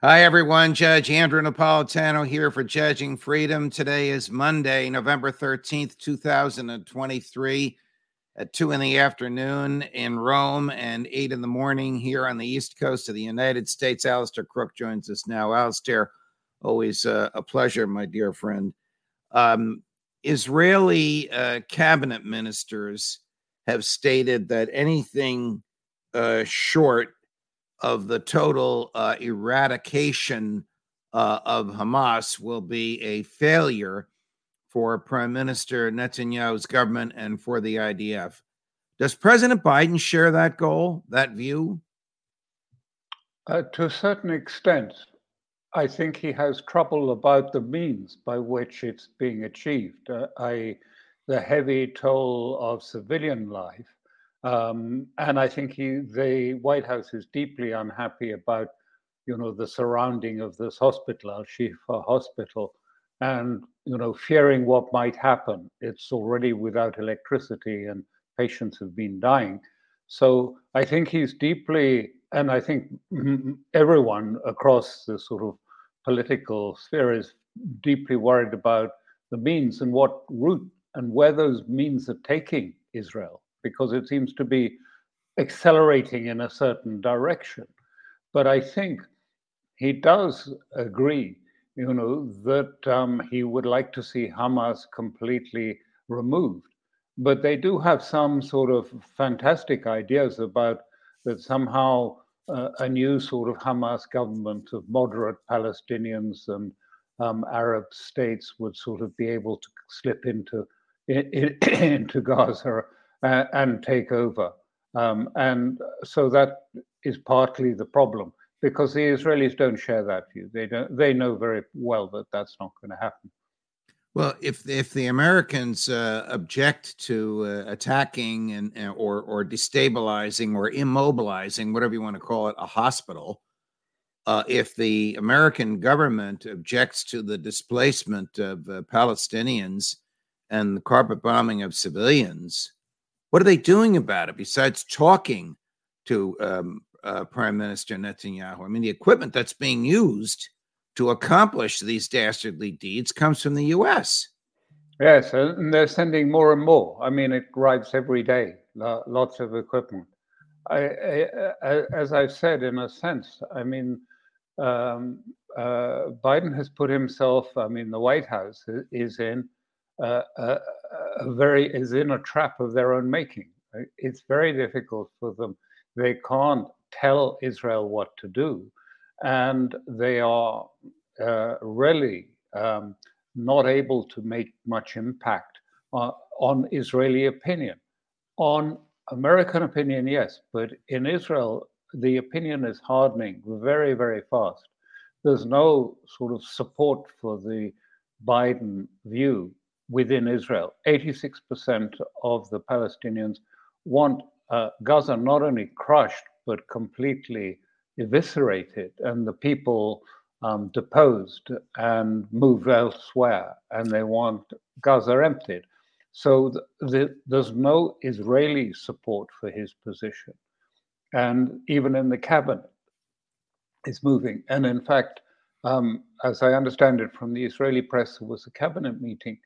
Hi, everyone. Judge Andrew Napolitano here for Judging Freedom. Today is Monday, November 13th, 2023, at 2 in the afternoon in Rome and 8 in the morning here on the East Coast of the United States. Alastair Crooke joins us now. Alastair, always uh, a pleasure, my dear friend. Um, Israeli uh, cabinet ministers have stated that anything uh, short of the total uh, eradication uh, of Hamas will be a failure for Prime Minister Netanyahu's government and for the IDF. Does President Biden share that goal, that view? Uh, to a certain extent, I think he has trouble about the means by which it's being achieved. Uh, I, the heavy toll of civilian life um, and I think he, the White House is deeply unhappy about, you know, the surrounding of this hospital, Al Shifa Hospital, and you know, fearing what might happen. It's already without electricity, and patients have been dying. So I think he's deeply, and I think everyone across the sort of political sphere is deeply worried about the means and what route and where those means are taking Israel because it seems to be accelerating in a certain direction. But I think he does agree, you know, that um, he would like to see Hamas completely removed. But they do have some sort of fantastic ideas about that somehow uh, a new sort of Hamas government of moderate Palestinians and um, Arab states would sort of be able to slip into into Gaza uh, and take over. Um, and so that is partly the problem because the Israelis don't share that view. They don't. They know very well that that's not going to happen. Well, if if the Americans uh, object to uh, attacking and or or destabilizing or immobilizing, whatever you want to call it, a hospital, uh, if the American government objects to the displacement of uh, Palestinians and the carpet bombing of civilians, what are they doing about it besides talking to um, uh, Prime Minister Netanyahu? I mean, the equipment that's being used to accomplish these dastardly deeds comes from the U.S. Yes, and they're sending more and more. I mean, it arrives every day, lots of equipment. I, I, as I've said, in a sense, I mean, um, uh, Biden has put himself, I mean, the White House is in uh, a very is in a trap of their own making. It's very difficult for them. They can't tell Israel what to do, and they are uh, really um, not able to make much impact uh, on Israeli opinion. On American opinion, yes, but in Israel, the opinion is hardening very, very fast. There's no sort of support for the Biden view within Israel. 86% of the Palestinians want uh, Gaza not only crushed, but completely eviscerated, and the people um, deposed and moved elsewhere, and they want Gaza emptied. So the, the, there's no Israeli support for his position. And even in the cabinet, it's moving. And in fact, Um, as I understand it from the Israeli press, there was a cabinet meeting.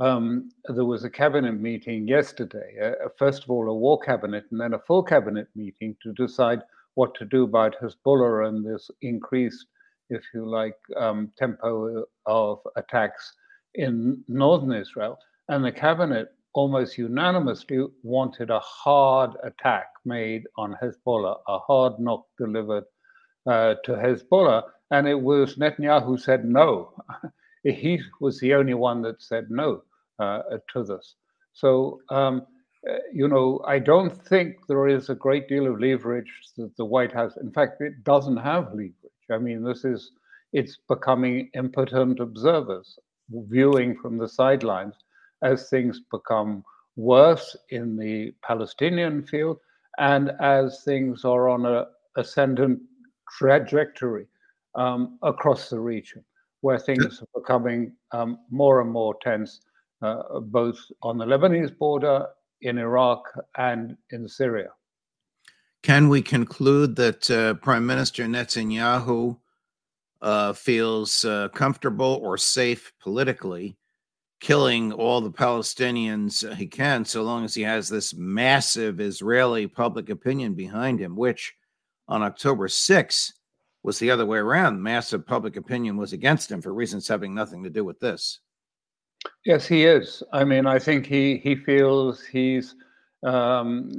Um, there was a cabinet meeting yesterday. Uh, first of all, a war cabinet, and then a full cabinet meeting to decide what to do about Hezbollah and this increased, if you like, um, tempo of attacks in northern Israel. And the cabinet almost unanimously wanted a hard attack made on Hezbollah, a hard knock delivered uh, to Hezbollah. And it was Netanyahu who said no. he was the only one that said no uh, to this. So, um, uh, you know, I don't think there is a great deal of leverage that the White House, in fact, it doesn't have leverage. I mean, this is, it's becoming impotent observers viewing from the sidelines as things become worse in the Palestinian field and as things are on a ascendant trajectory um, across the region, where things are becoming um, more and more tense, uh, both on the Lebanese border, in Iraq, and in Syria. Can we conclude that uh, Prime Minister Netanyahu uh, feels uh, comfortable or safe politically killing all the Palestinians he can, so long as he has this massive Israeli public opinion behind him, which on October 6th was the other way around. Massive public opinion was against him for reasons having nothing to do with this. Yes, he is. I mean, I think he he feels he's um,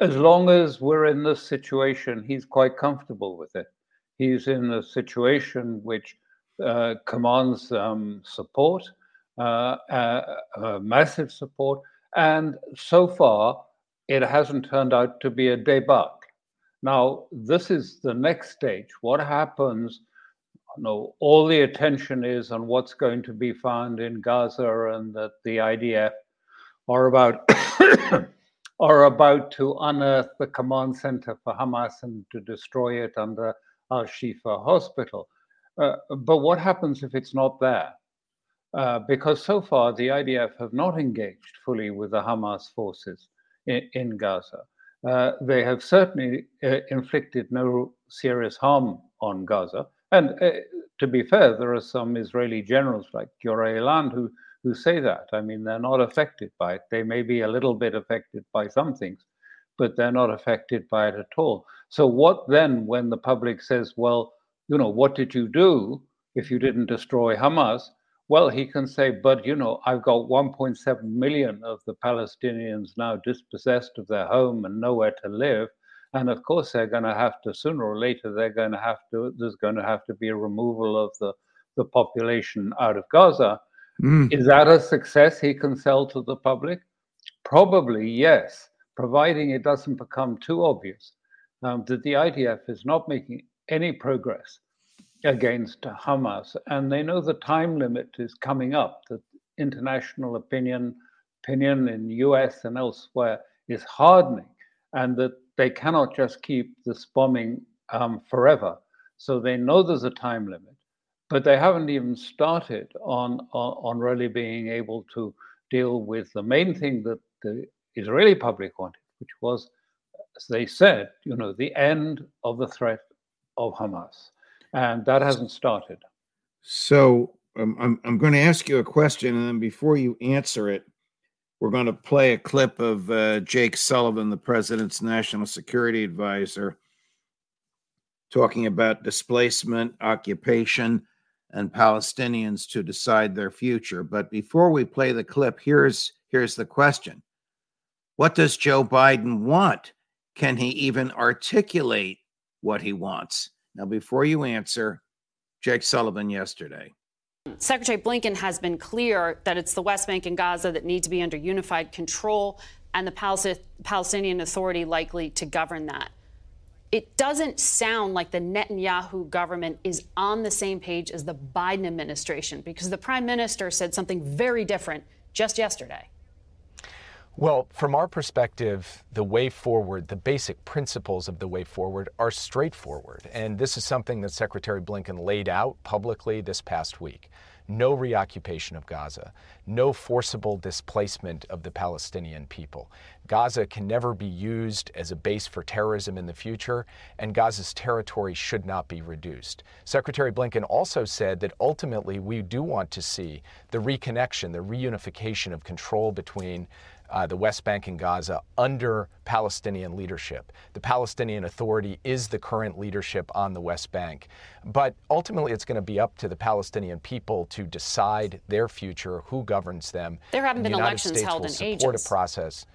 as long as we're in this situation, he's quite comfortable with it. He's in a situation which uh, commands um, support, uh, uh, uh, massive support, and so far it hasn't turned out to be a debacle. Now, this is the next stage. What happens? You know, all the attention is on what's going to be found in Gaza, and that the IDF are about are about to unearth the command center for Hamas and to destroy it under Al Shifa Hospital. Uh, but what happens if it's not there? Uh, because so far the IDF have not engaged fully with the Hamas forces in, in Gaza. Uh, they have certainly uh, inflicted no serious harm on Gaza. And uh, to be fair, there are some Israeli generals like Giora Eiland who, who say that. I mean, they're not affected by it. They may be a little bit affected by some things, but they're not affected by it at all. So, what then when the public says, well, you know, what did you do if you didn't destroy Hamas? Well, he can say, but you know, I've got 1.7 million of the Palestinians now dispossessed of their home and nowhere to live. And of course, they're going to have to, sooner or later, they're going to have to, there's going to have to be a removal of the, the population out of Gaza. Mm. Is that a success he can sell to the public? Probably yes, providing it doesn't become too obvious um, that the IDF is not making any progress against Hamas, and they know the time limit is coming up. That international opinion, opinion in the U.S. and elsewhere is hardening, and that they cannot just keep this bombing um, forever. So they know there's a time limit, but they haven't even started on, on on really being able to deal with the main thing that the Israeli public wanted, which was, as they said, you know, the end of the threat of Hamas and that hasn't started. So um, I'm I'm going to ask you a question, and then before you answer it, we're going to play a clip of uh, Jake Sullivan, the president's national security advisor, talking about displacement, occupation, and Palestinians to decide their future. But before we play the clip, here's here's the question: What does Joe Biden want? Can he even articulate what he wants? Now, before you answer, Jake Sullivan yesterday. Secretary Blinken has been clear that it's the West Bank and Gaza that need to be under unified control, and the Palestinian Authority likely to govern that. It doesn't sound like the Netanyahu government is on the same page as the Biden administration because the prime minister said something very different just yesterday. Well, from our perspective, the way forward, the basic principles of the way forward are straightforward. And this is something that Secretary Blinken laid out publicly this past week. No reoccupation of Gaza, no forcible displacement of the Palestinian people. Gaza can never be used as a base for terrorism in the future, and Gaza's territory should not be reduced. Secretary Blinken also said that ultimately we do want to see the reconnection, the reunification of control between uh, the West Bank and Gaza under Palestinian leadership. The Palestinian Authority is the current leadership on the West Bank. But ultimately, it's going to be up to the Palestinian people to decide their future, who governs them. There haven't been United elections States held will in support ages. a process.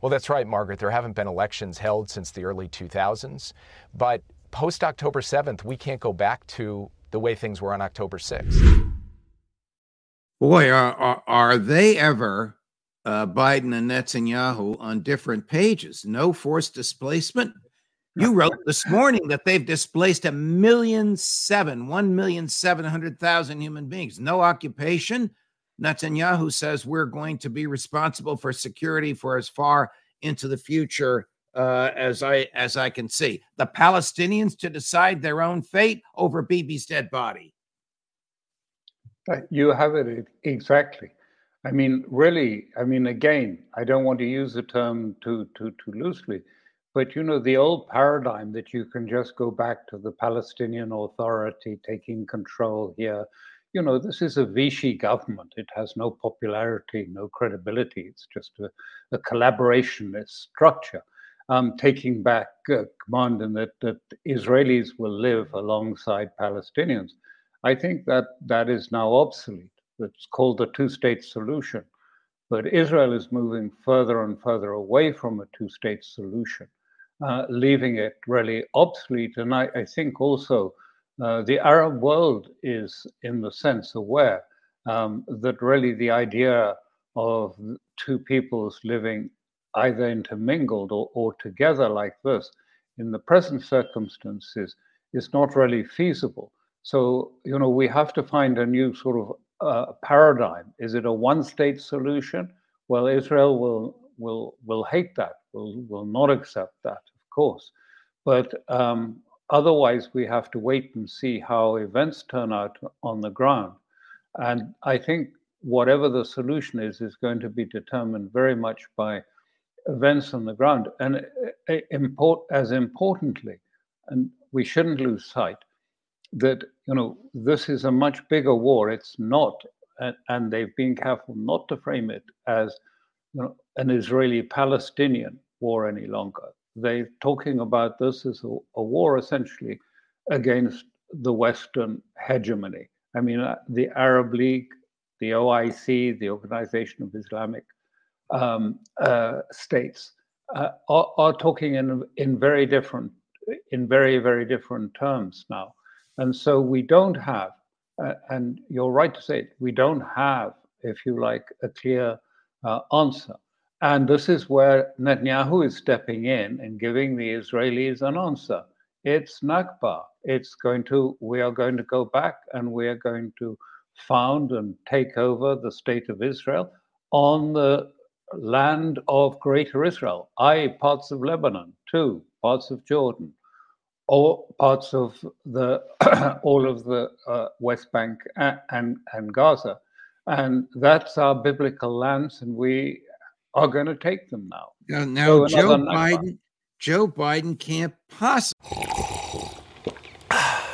Well, that's right, Margaret. There haven't been elections held since the early 2000s. But post October 7th, we can't go back to the way things were on October 6th. Boy, are, are, are they ever uh, Biden and Netanyahu on different pages. No forced displacement. You wrote this morning that they've displaced a million seven, one million seven hundred thousand human beings. No occupation. Netanyahu says we're going to be responsible for security for as far into the future uh, as I as I can see. The Palestinians to decide their own fate over Bibi's dead body. You have it exactly. I mean, really, I mean, again, I don't want to use the term too, too, too loosely, but you know, the old paradigm that you can just go back to the Palestinian Authority taking control here. You know, this is a Vichy government. It has no popularity, no credibility. It's just a, a collaborationist structure. Um, taking back uh, command and that, that Israelis will live alongside Palestinians. I think that that is now obsolete It's called the two state solution. But Israel is moving further and further away from a two state solution, uh, leaving it really obsolete. And I, I think also uh, the Arab world is, in the sense, aware um, that really the idea of two peoples living either intermingled or, or together like this in the present circumstances is not really feasible. So, you know, we have to find a new sort of uh, paradigm? Is it a one-state solution? Well, Israel will will will hate that. Will will not accept that, of course. But um, otherwise, we have to wait and see how events turn out on the ground. And I think whatever the solution is is going to be determined very much by events on the ground. And uh, import as importantly, and we shouldn't lose sight that you know this is a much bigger war. It's not, and, and they've been careful not to frame it as you know, an Israeli-Palestinian war any longer. They're talking about this as a, a war essentially against the Western hegemony. I mean, uh, the Arab League, the OIC, the Organization of Islamic um, uh, States, uh, are, are, talking in in very different, in very very different terms now. And so we don't have, uh, and you're right to say it, we don't have, if you like, a clear uh, answer. And this is where Netanyahu is stepping in and giving the Israelis an answer. It's Nakba. It's going to, we are going to go back and we are going to found and take over the state of Israel on the land of Greater Israel, i.e., parts of Lebanon, too, parts of Jordan, all parts of the all of the uh, West Bank and, and, and Gaza, and that's our biblical lands, and we are going to take them now. Now, now so Joe Biden, Joe Biden can't possibly.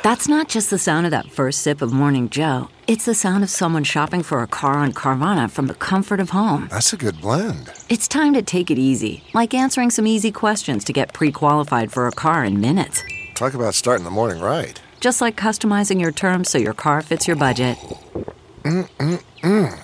That's not just the sound of that first sip of Morning Joe. It's the sound of someone shopping for a car on Carvana from the comfort of home. That's a good blend. It's time to take it easy, like answering some easy questions to get pre qualified for a car in minutes. Talk about starting the morning right. Just like customizing your terms so your car fits your budget. Mm-mm-mm.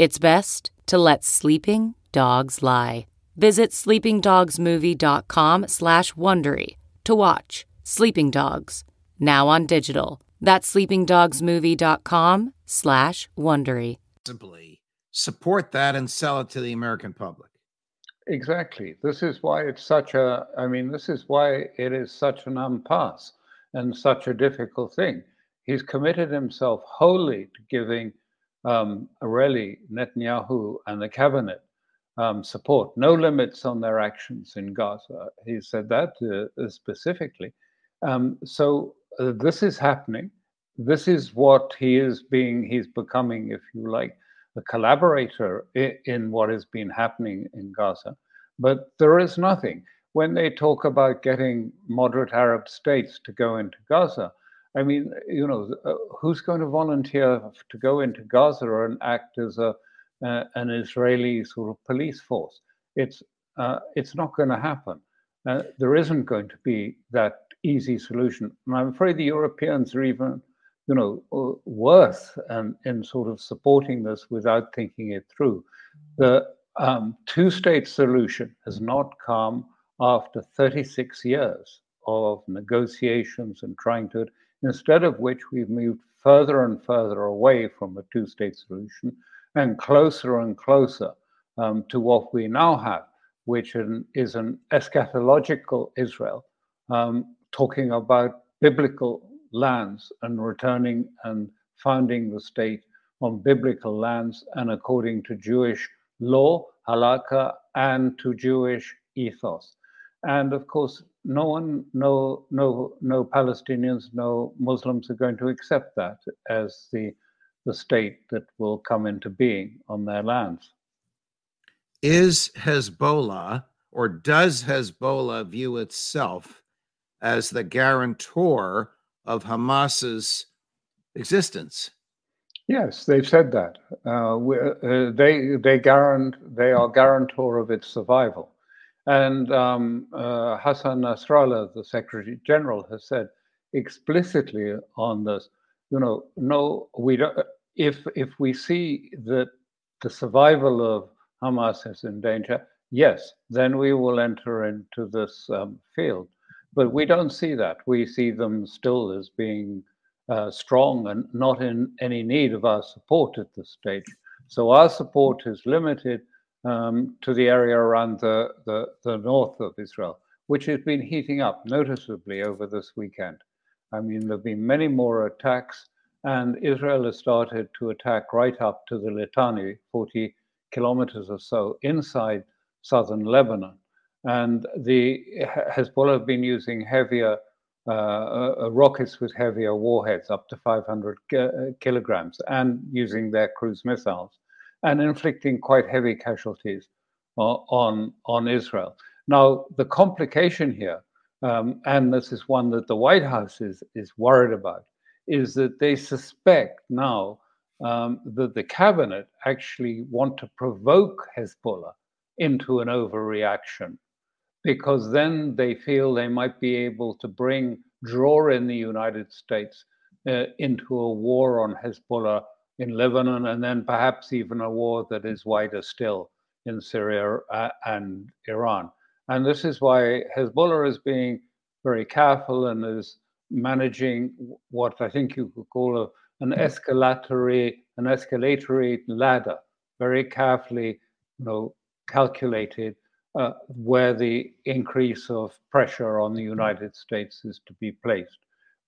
It's best to let sleeping dogs lie. Visit sleepingdogsmovie.com slash Wondery to watch Sleeping Dogs, now on digital. That's sleepingdogsmovie.com slash Wondery. Simply support that and sell it to the American public. exactly. This is why it's such a. I mean, this is why it is such an impasse and such a difficult thing. He's committed himself wholly to giving um, Areli, Netanyahu, and the cabinet um, support. No limits on their actions in Gaza. He said that uh, specifically. Um, so uh, this is happening. This is what he is being. He's becoming, if you like, a collaborator in, in what has been happening in Gaza. But there is nothing when they talk about getting moderate Arab states to go into Gaza. I mean, you know, uh, who's going to volunteer to go into Gaza and act as a uh, an Israeli sort of police force? It's uh, it's not going to happen. Uh, there isn't going to be that easy solution, and I'm afraid the Europeans are even, you know, uh, worse um, in sort of supporting this without thinking it through. The um, two-state solution has not come after 36 years of negotiations and trying to instead of which we've moved further and further away from a two state solution and closer and closer um, to what we now have, which is an eschatological Israel, um, talking about biblical lands and returning and founding the state on biblical lands and according to Jewish law, halakha, and to Jewish ethos. And of course, no one, no, no, no Palestinians, no Muslims are going to accept that as the the state that will come into being on their lands. Is Hezbollah or does Hezbollah view itself as the guarantor of Hamas's existence? Yes, they've said that. Uh, uh, they they guarant they are guarantor of its survival. And um, uh, Hassan Nasrallah, the Secretary General, has said explicitly on this, you know, no, we don't. If if we see that the survival of Hamas is in danger, yes, then we will enter into this um, field. But we don't see that. We see them still as being uh, strong and not in any need of our support at this stage. So our support is limited um, to the area around the, the, the north of Israel, which has been heating up noticeably over this weekend. I mean, there have been many more attacks, and Israel has started to attack right up to the Litani, 40 kilometers or so inside southern Lebanon. And the Hezbollah have been using heavier uh, uh, rockets with heavier warheads, up to 500 kilograms, and using their cruise missiles and inflicting quite heavy casualties on, on Israel. Now, the complication here, um, and this is one that the White House is, is worried about, is that they suspect now um, that the cabinet actually want to provoke Hezbollah into an overreaction because then they feel they might be able to bring, draw in the United States uh, into a war on Hezbollah in Lebanon, and then perhaps even a war that is wider still in Syria uh, and Iran. And this is why Hezbollah is being very careful and is managing what I think you could call a, an escalatory, an escalatory ladder, very carefully, you know, calculated uh, where the increase of pressure on the United States is to be placed.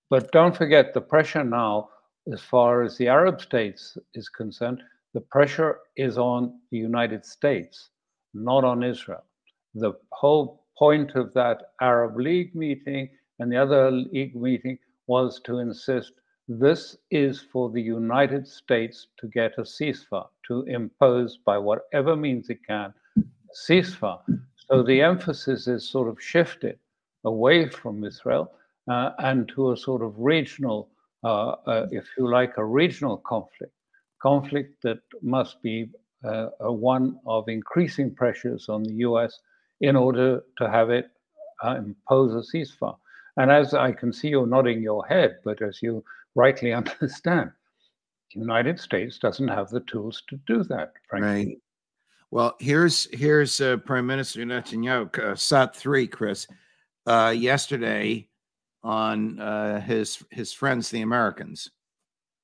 But don't forget the pressure now as far as the Arab states is concerned, the pressure is on the United States, not on Israel. The whole point of that Arab League meeting and the other League meeting was to insist this is for the United States to get a ceasefire, to impose by whatever means it can ceasefire. So the emphasis is sort of shifted away from Israel uh, and to a sort of regional if you like, a regional conflict, conflict that must be uh, one of increasing pressures on the US in order to have it impose a ceasefire. And as I can see you nodding your head, but as you rightly understand, the United States doesn't have the tools to do that, frankly. Right. Well, here's here's uh, Prime Minister Netanyahu, uh, Sat three, Chris. Uh, yesterday, on uh, his his friends, the Americans.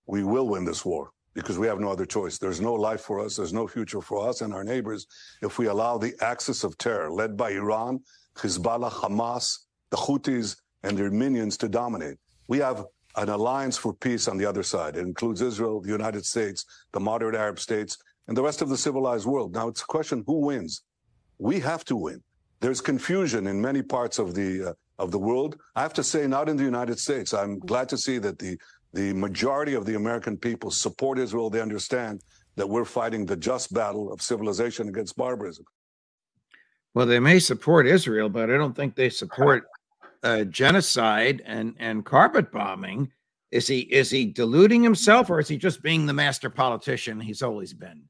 We will win this war because we have no other choice. There's no life for us, there's no future for us and our neighbors if we allow the axis of terror led by Iran, Hezbollah, Hamas, the Houthis, and their minions to dominate. We have an alliance for peace on the other side. It includes Israel, the United States, the moderate Arab states, and the rest of the civilized world. Now it's a question who wins? We have to win. There's confusion in many parts of the uh, of the world. I have to say, not in the United States. I'm glad to see that the the majority of the American people support Israel. They understand that we're fighting the just battle of civilization against barbarism. Well, they may support Israel, but I don't think they support uh, genocide and and carpet bombing. Is he is he deluding himself, or is he just being the master politician he's always been?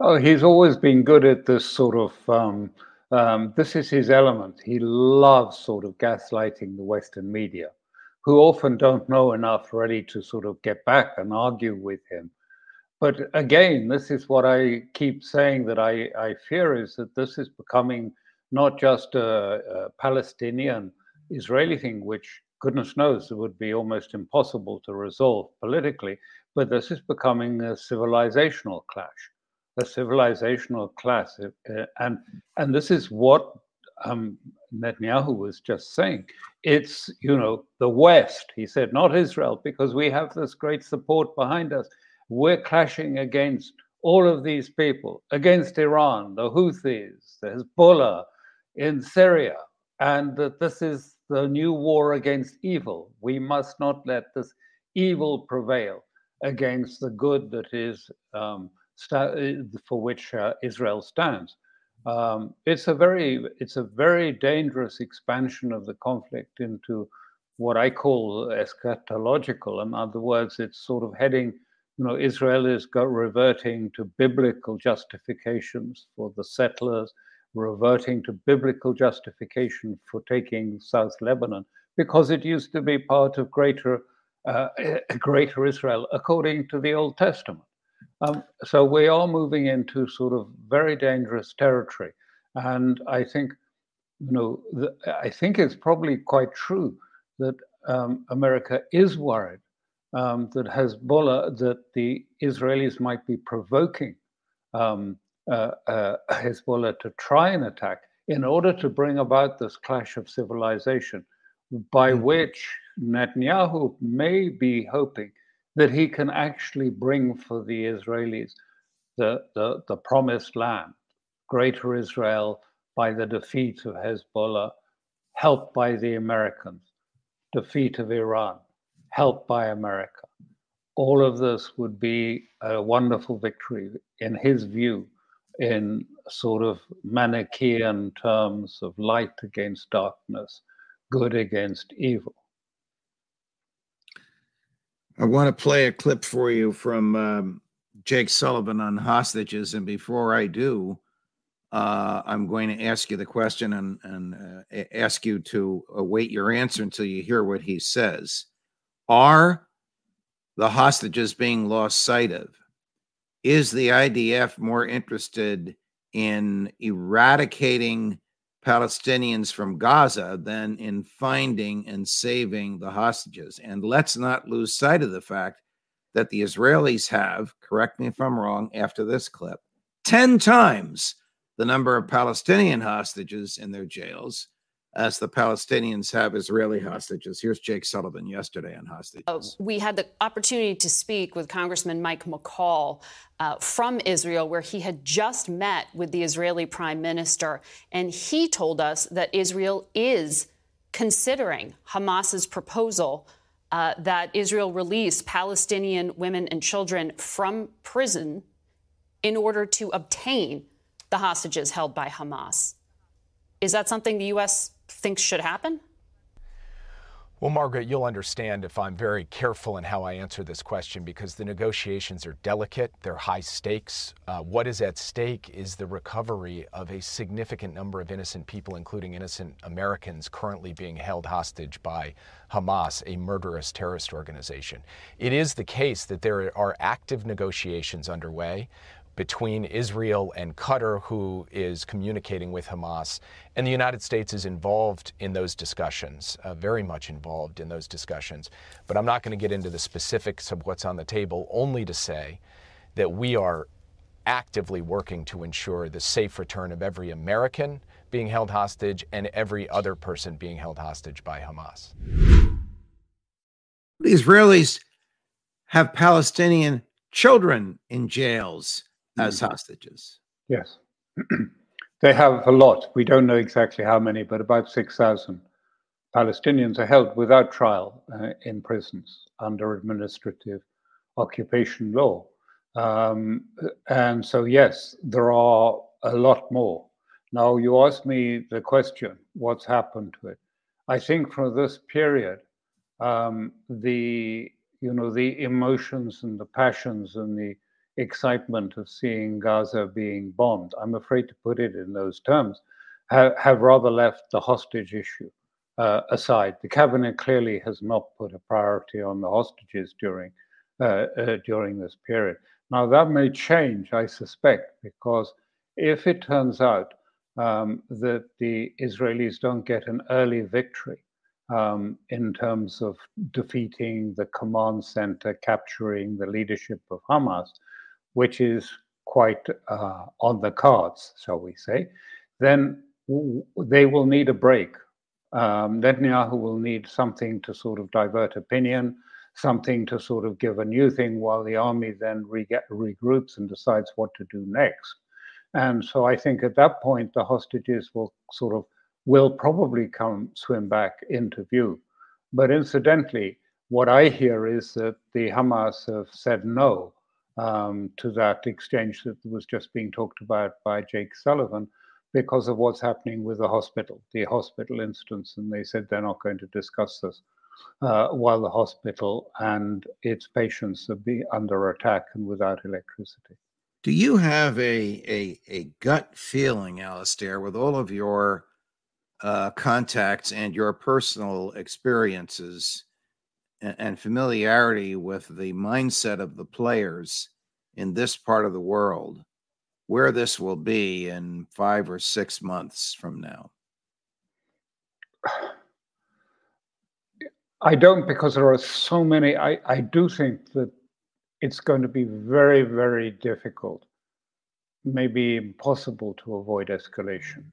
Oh, he's always been good at this sort of. Um, um, this is his element. He loves sort of gaslighting the Western media, who often don't know enough really to sort of get back and argue with him. But again, this is what I keep saying that I, I fear is that this is becoming not just a, a Palestinian Israeli thing, which goodness knows it would be almost impossible to resolve politically, but this is becoming a civilizational clash a civilizational class. Uh, and, and this is what um, Netanyahu was just saying. It's, you know, the West, he said, not Israel, because we have this great support behind us. We're clashing against all of these people, against Iran, the Houthis, the Hezbollah in Syria, and that this is the new war against evil. We must not let this evil prevail against the good that is um, for which uh, Israel stands. Um, it's a very it's a very dangerous expansion of the conflict into what I call eschatological. In other words, it's sort of heading. You know, Israel is reverting to biblical justifications for the settlers, reverting to biblical justification for taking South Lebanon because it used to be part of greater uh, greater Israel according to the Old Testament. Um, so we are moving into sort of very dangerous territory, and I think, you know, the, I think it's probably quite true that um, America is worried um, that Hezbollah, that the Israelis might be provoking um, uh, uh, Hezbollah to try and attack in order to bring about this clash of civilization, by mm-hmm. which Netanyahu may be hoping that he can actually bring for the Israelis the, the, the promised land, greater Israel by the defeat of Hezbollah, helped by the Americans, defeat of Iran, helped by America. All of this would be a wonderful victory, in his view, in sort of Manichaean terms of light against darkness, good against evil. I want to play a clip for you from um, Jake Sullivan on hostages. And before I do, uh, I'm going to ask you the question and, and uh, ask you to await your answer until you hear what he says. Are the hostages being lost sight of? Is the IDF more interested in eradicating Palestinians from Gaza than in finding and saving the hostages. And let's not lose sight of the fact that the Israelis have, correct me if I'm wrong, after this clip, 10 times the number of Palestinian hostages in their jails as the Palestinians have Israeli hostages. Here's Jake Sullivan yesterday on hostages. Uh, we had the opportunity to speak with Congressman Mike McCaul uh, from Israel, where he had just met with the Israeli prime minister. And he told us that Israel is considering Hamas's proposal. Uh, that Israel release Palestinian women and children from prison in order to obtain the hostages held by Hamas. Is that something the U.S thinks should happen? Well, Margaret, you'll understand if I'm very careful in how I answer this question because the negotiations are delicate, they're high stakes. Uh, what is at stake is the recovery of a significant number of innocent people, including innocent Americans currently being held hostage by Hamas, a murderous terrorist organization. It is the case that there are active negotiations underway between Israel and Qatar, who is communicating with Hamas. And the United States is involved in those discussions, uh, very much involved in those discussions. But I'm not going to get into the specifics of what's on the table, only to say that we are actively working to ensure the safe return of every American being held hostage and every other person being held hostage by Hamas. The Israelis have Palestinian children in jails as mm-hmm. hostages. Yes. they have a lot. We don't know exactly how many, but about 6,000 Palestinians are held without trial uh, in prisons under administrative occupation law. Um, and so, yes, there are a lot more. Now, you asked me the question what's happened to it? I think for this period, um, the you know the emotions and the passions and the excitement of seeing Gaza being bombed, I'm afraid to put it in those terms, have, have rather left the hostage issue uh, aside. The cabinet clearly has not put a priority on the hostages during uh, uh, during this period. Now, that may change, I suspect, because if it turns out um, that the Israelis don't get an early victory um, in terms of defeating the command center, capturing the leadership of Hamas, which is quite uh, on the cards, shall we say, then they will need a break. Um, Netanyahu will need something to sort of divert opinion, something to sort of give a new thing while the army then re- regroups and decides what to do next. And so I think at that point, the hostages will sort of will probably come swim back into view. But incidentally, what I hear is that the Hamas have said no um, to that exchange that was just being talked about by Jake Sullivan because of what's happening with the hospital, the hospital instance. And they said they're not going to discuss this uh, while the hospital and its patients are be under attack and without electricity. Do you have a a, a gut feeling, Alastair, with all of your uh, contacts and your personal experiences and, familiarity with the mindset of the players in this part of the world, where this will be in five or six months from now? I don't because there are so many. I, I do think that it's going to be very, very difficult, maybe impossible to avoid escalation.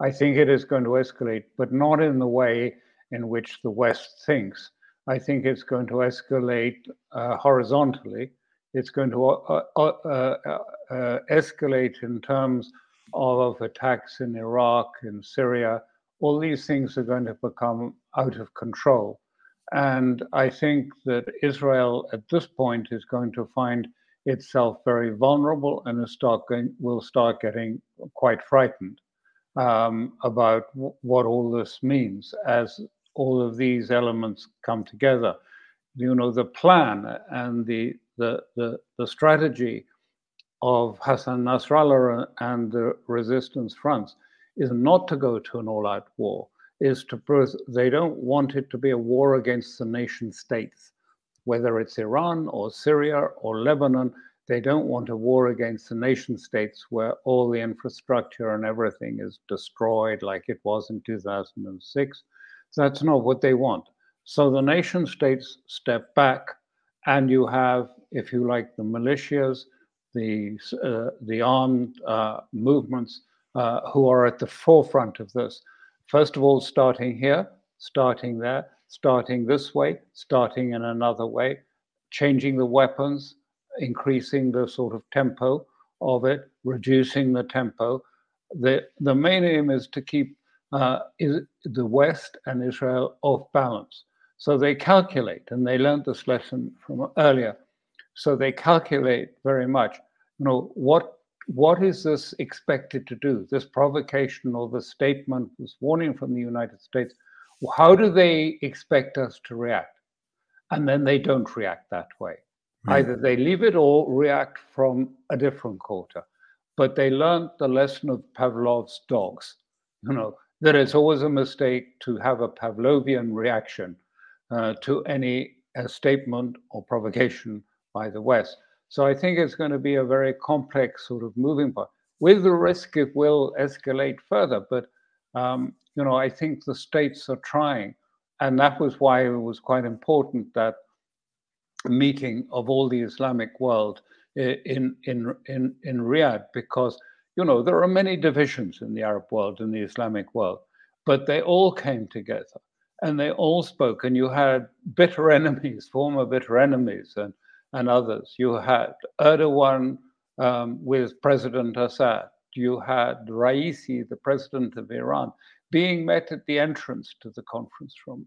I think it is going to escalate, but not in the way in which the West thinks. I think it's going to escalate uh, horizontally. It's going to uh, uh, uh, uh escalate in terms of attacks in Iraq, in Syria. All these things are going to become out of control. And I think that Israel at this point is going to find itself very vulnerable and start going, will start getting quite frightened um, about w- what all this means as all of these elements come together. You know, the plan and the, the, the, the strategy of Hassan Nasrallah and the resistance fronts is not to go to an all out war is to they don't want it to be a war against the nation states, whether it's Iran or Syria or Lebanon. They don't want a war against the nation states where all the infrastructure and everything is destroyed like it was in 2006. That's not what they want. So the nation states step back, and you have, if you like, the militias, the, uh, the armed uh, movements uh, who are at the forefront of this. First of all, starting here, starting there, starting this way, starting in another way, changing the weapons, increasing the sort of tempo of it, reducing the tempo. The, the main aim is to keep uh, is the West and Israel off balance. So they calculate, and they learned this lesson from earlier. So they calculate very much, you know, what what is this expected to do? This provocation or the statement, this warning from the United States, how do they expect us to react? And then they don't react that way. Right. Either they leave it or react from a different quarter. But they learned the lesson of Pavlov's dogs, you know, that it's always a mistake to have a Pavlovian reaction uh, to any uh, statement or provocation by the West. So I think it's going to be a very complex sort of moving part. With the risk it will escalate further, but um, you know I think the states are trying, and that was why it was quite important that meeting of all the Islamic world in in in in Riyadh because you know there are many divisions in the Arab world in the Islamic world, but they all came together and they all spoke. And you had bitter enemies, former bitter enemies, and and others. You had Erdogan um, with President Assad. You had Raisi, the president of Iran, being met at the entrance to the conference room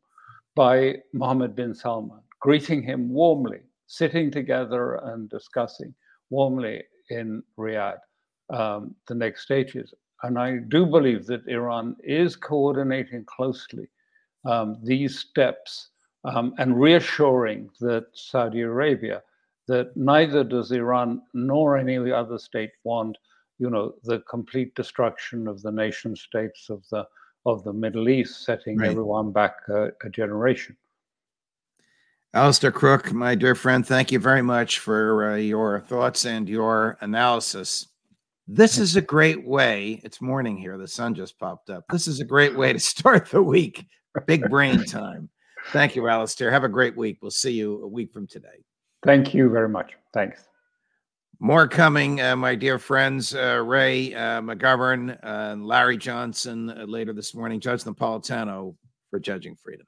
by Mohammed bin Salman, greeting him warmly, sitting together and discussing warmly in Riyadh um, the next stages. And I do believe that Iran is coordinating closely um, these steps um, and reassuring that Saudi Arabia that neither does Iran nor any of the other state want, you know, the complete destruction of the nation states of the of the Middle East, setting right. everyone back a, a generation. Alastair Crooke, my dear friend, thank you very much for uh, your thoughts and your analysis. This is a great way. It's morning here. The sun just popped up. This is a great way to start the week. Big brain time. Thank you, Alastair. Have a great week. We'll see you a week from today. Thank you very much. Thanks. More coming, uh, my dear friends. Uh, Ray uh, McGovern and Larry Johnson uh, later this morning. Judge Napolitano for Judging Freedom.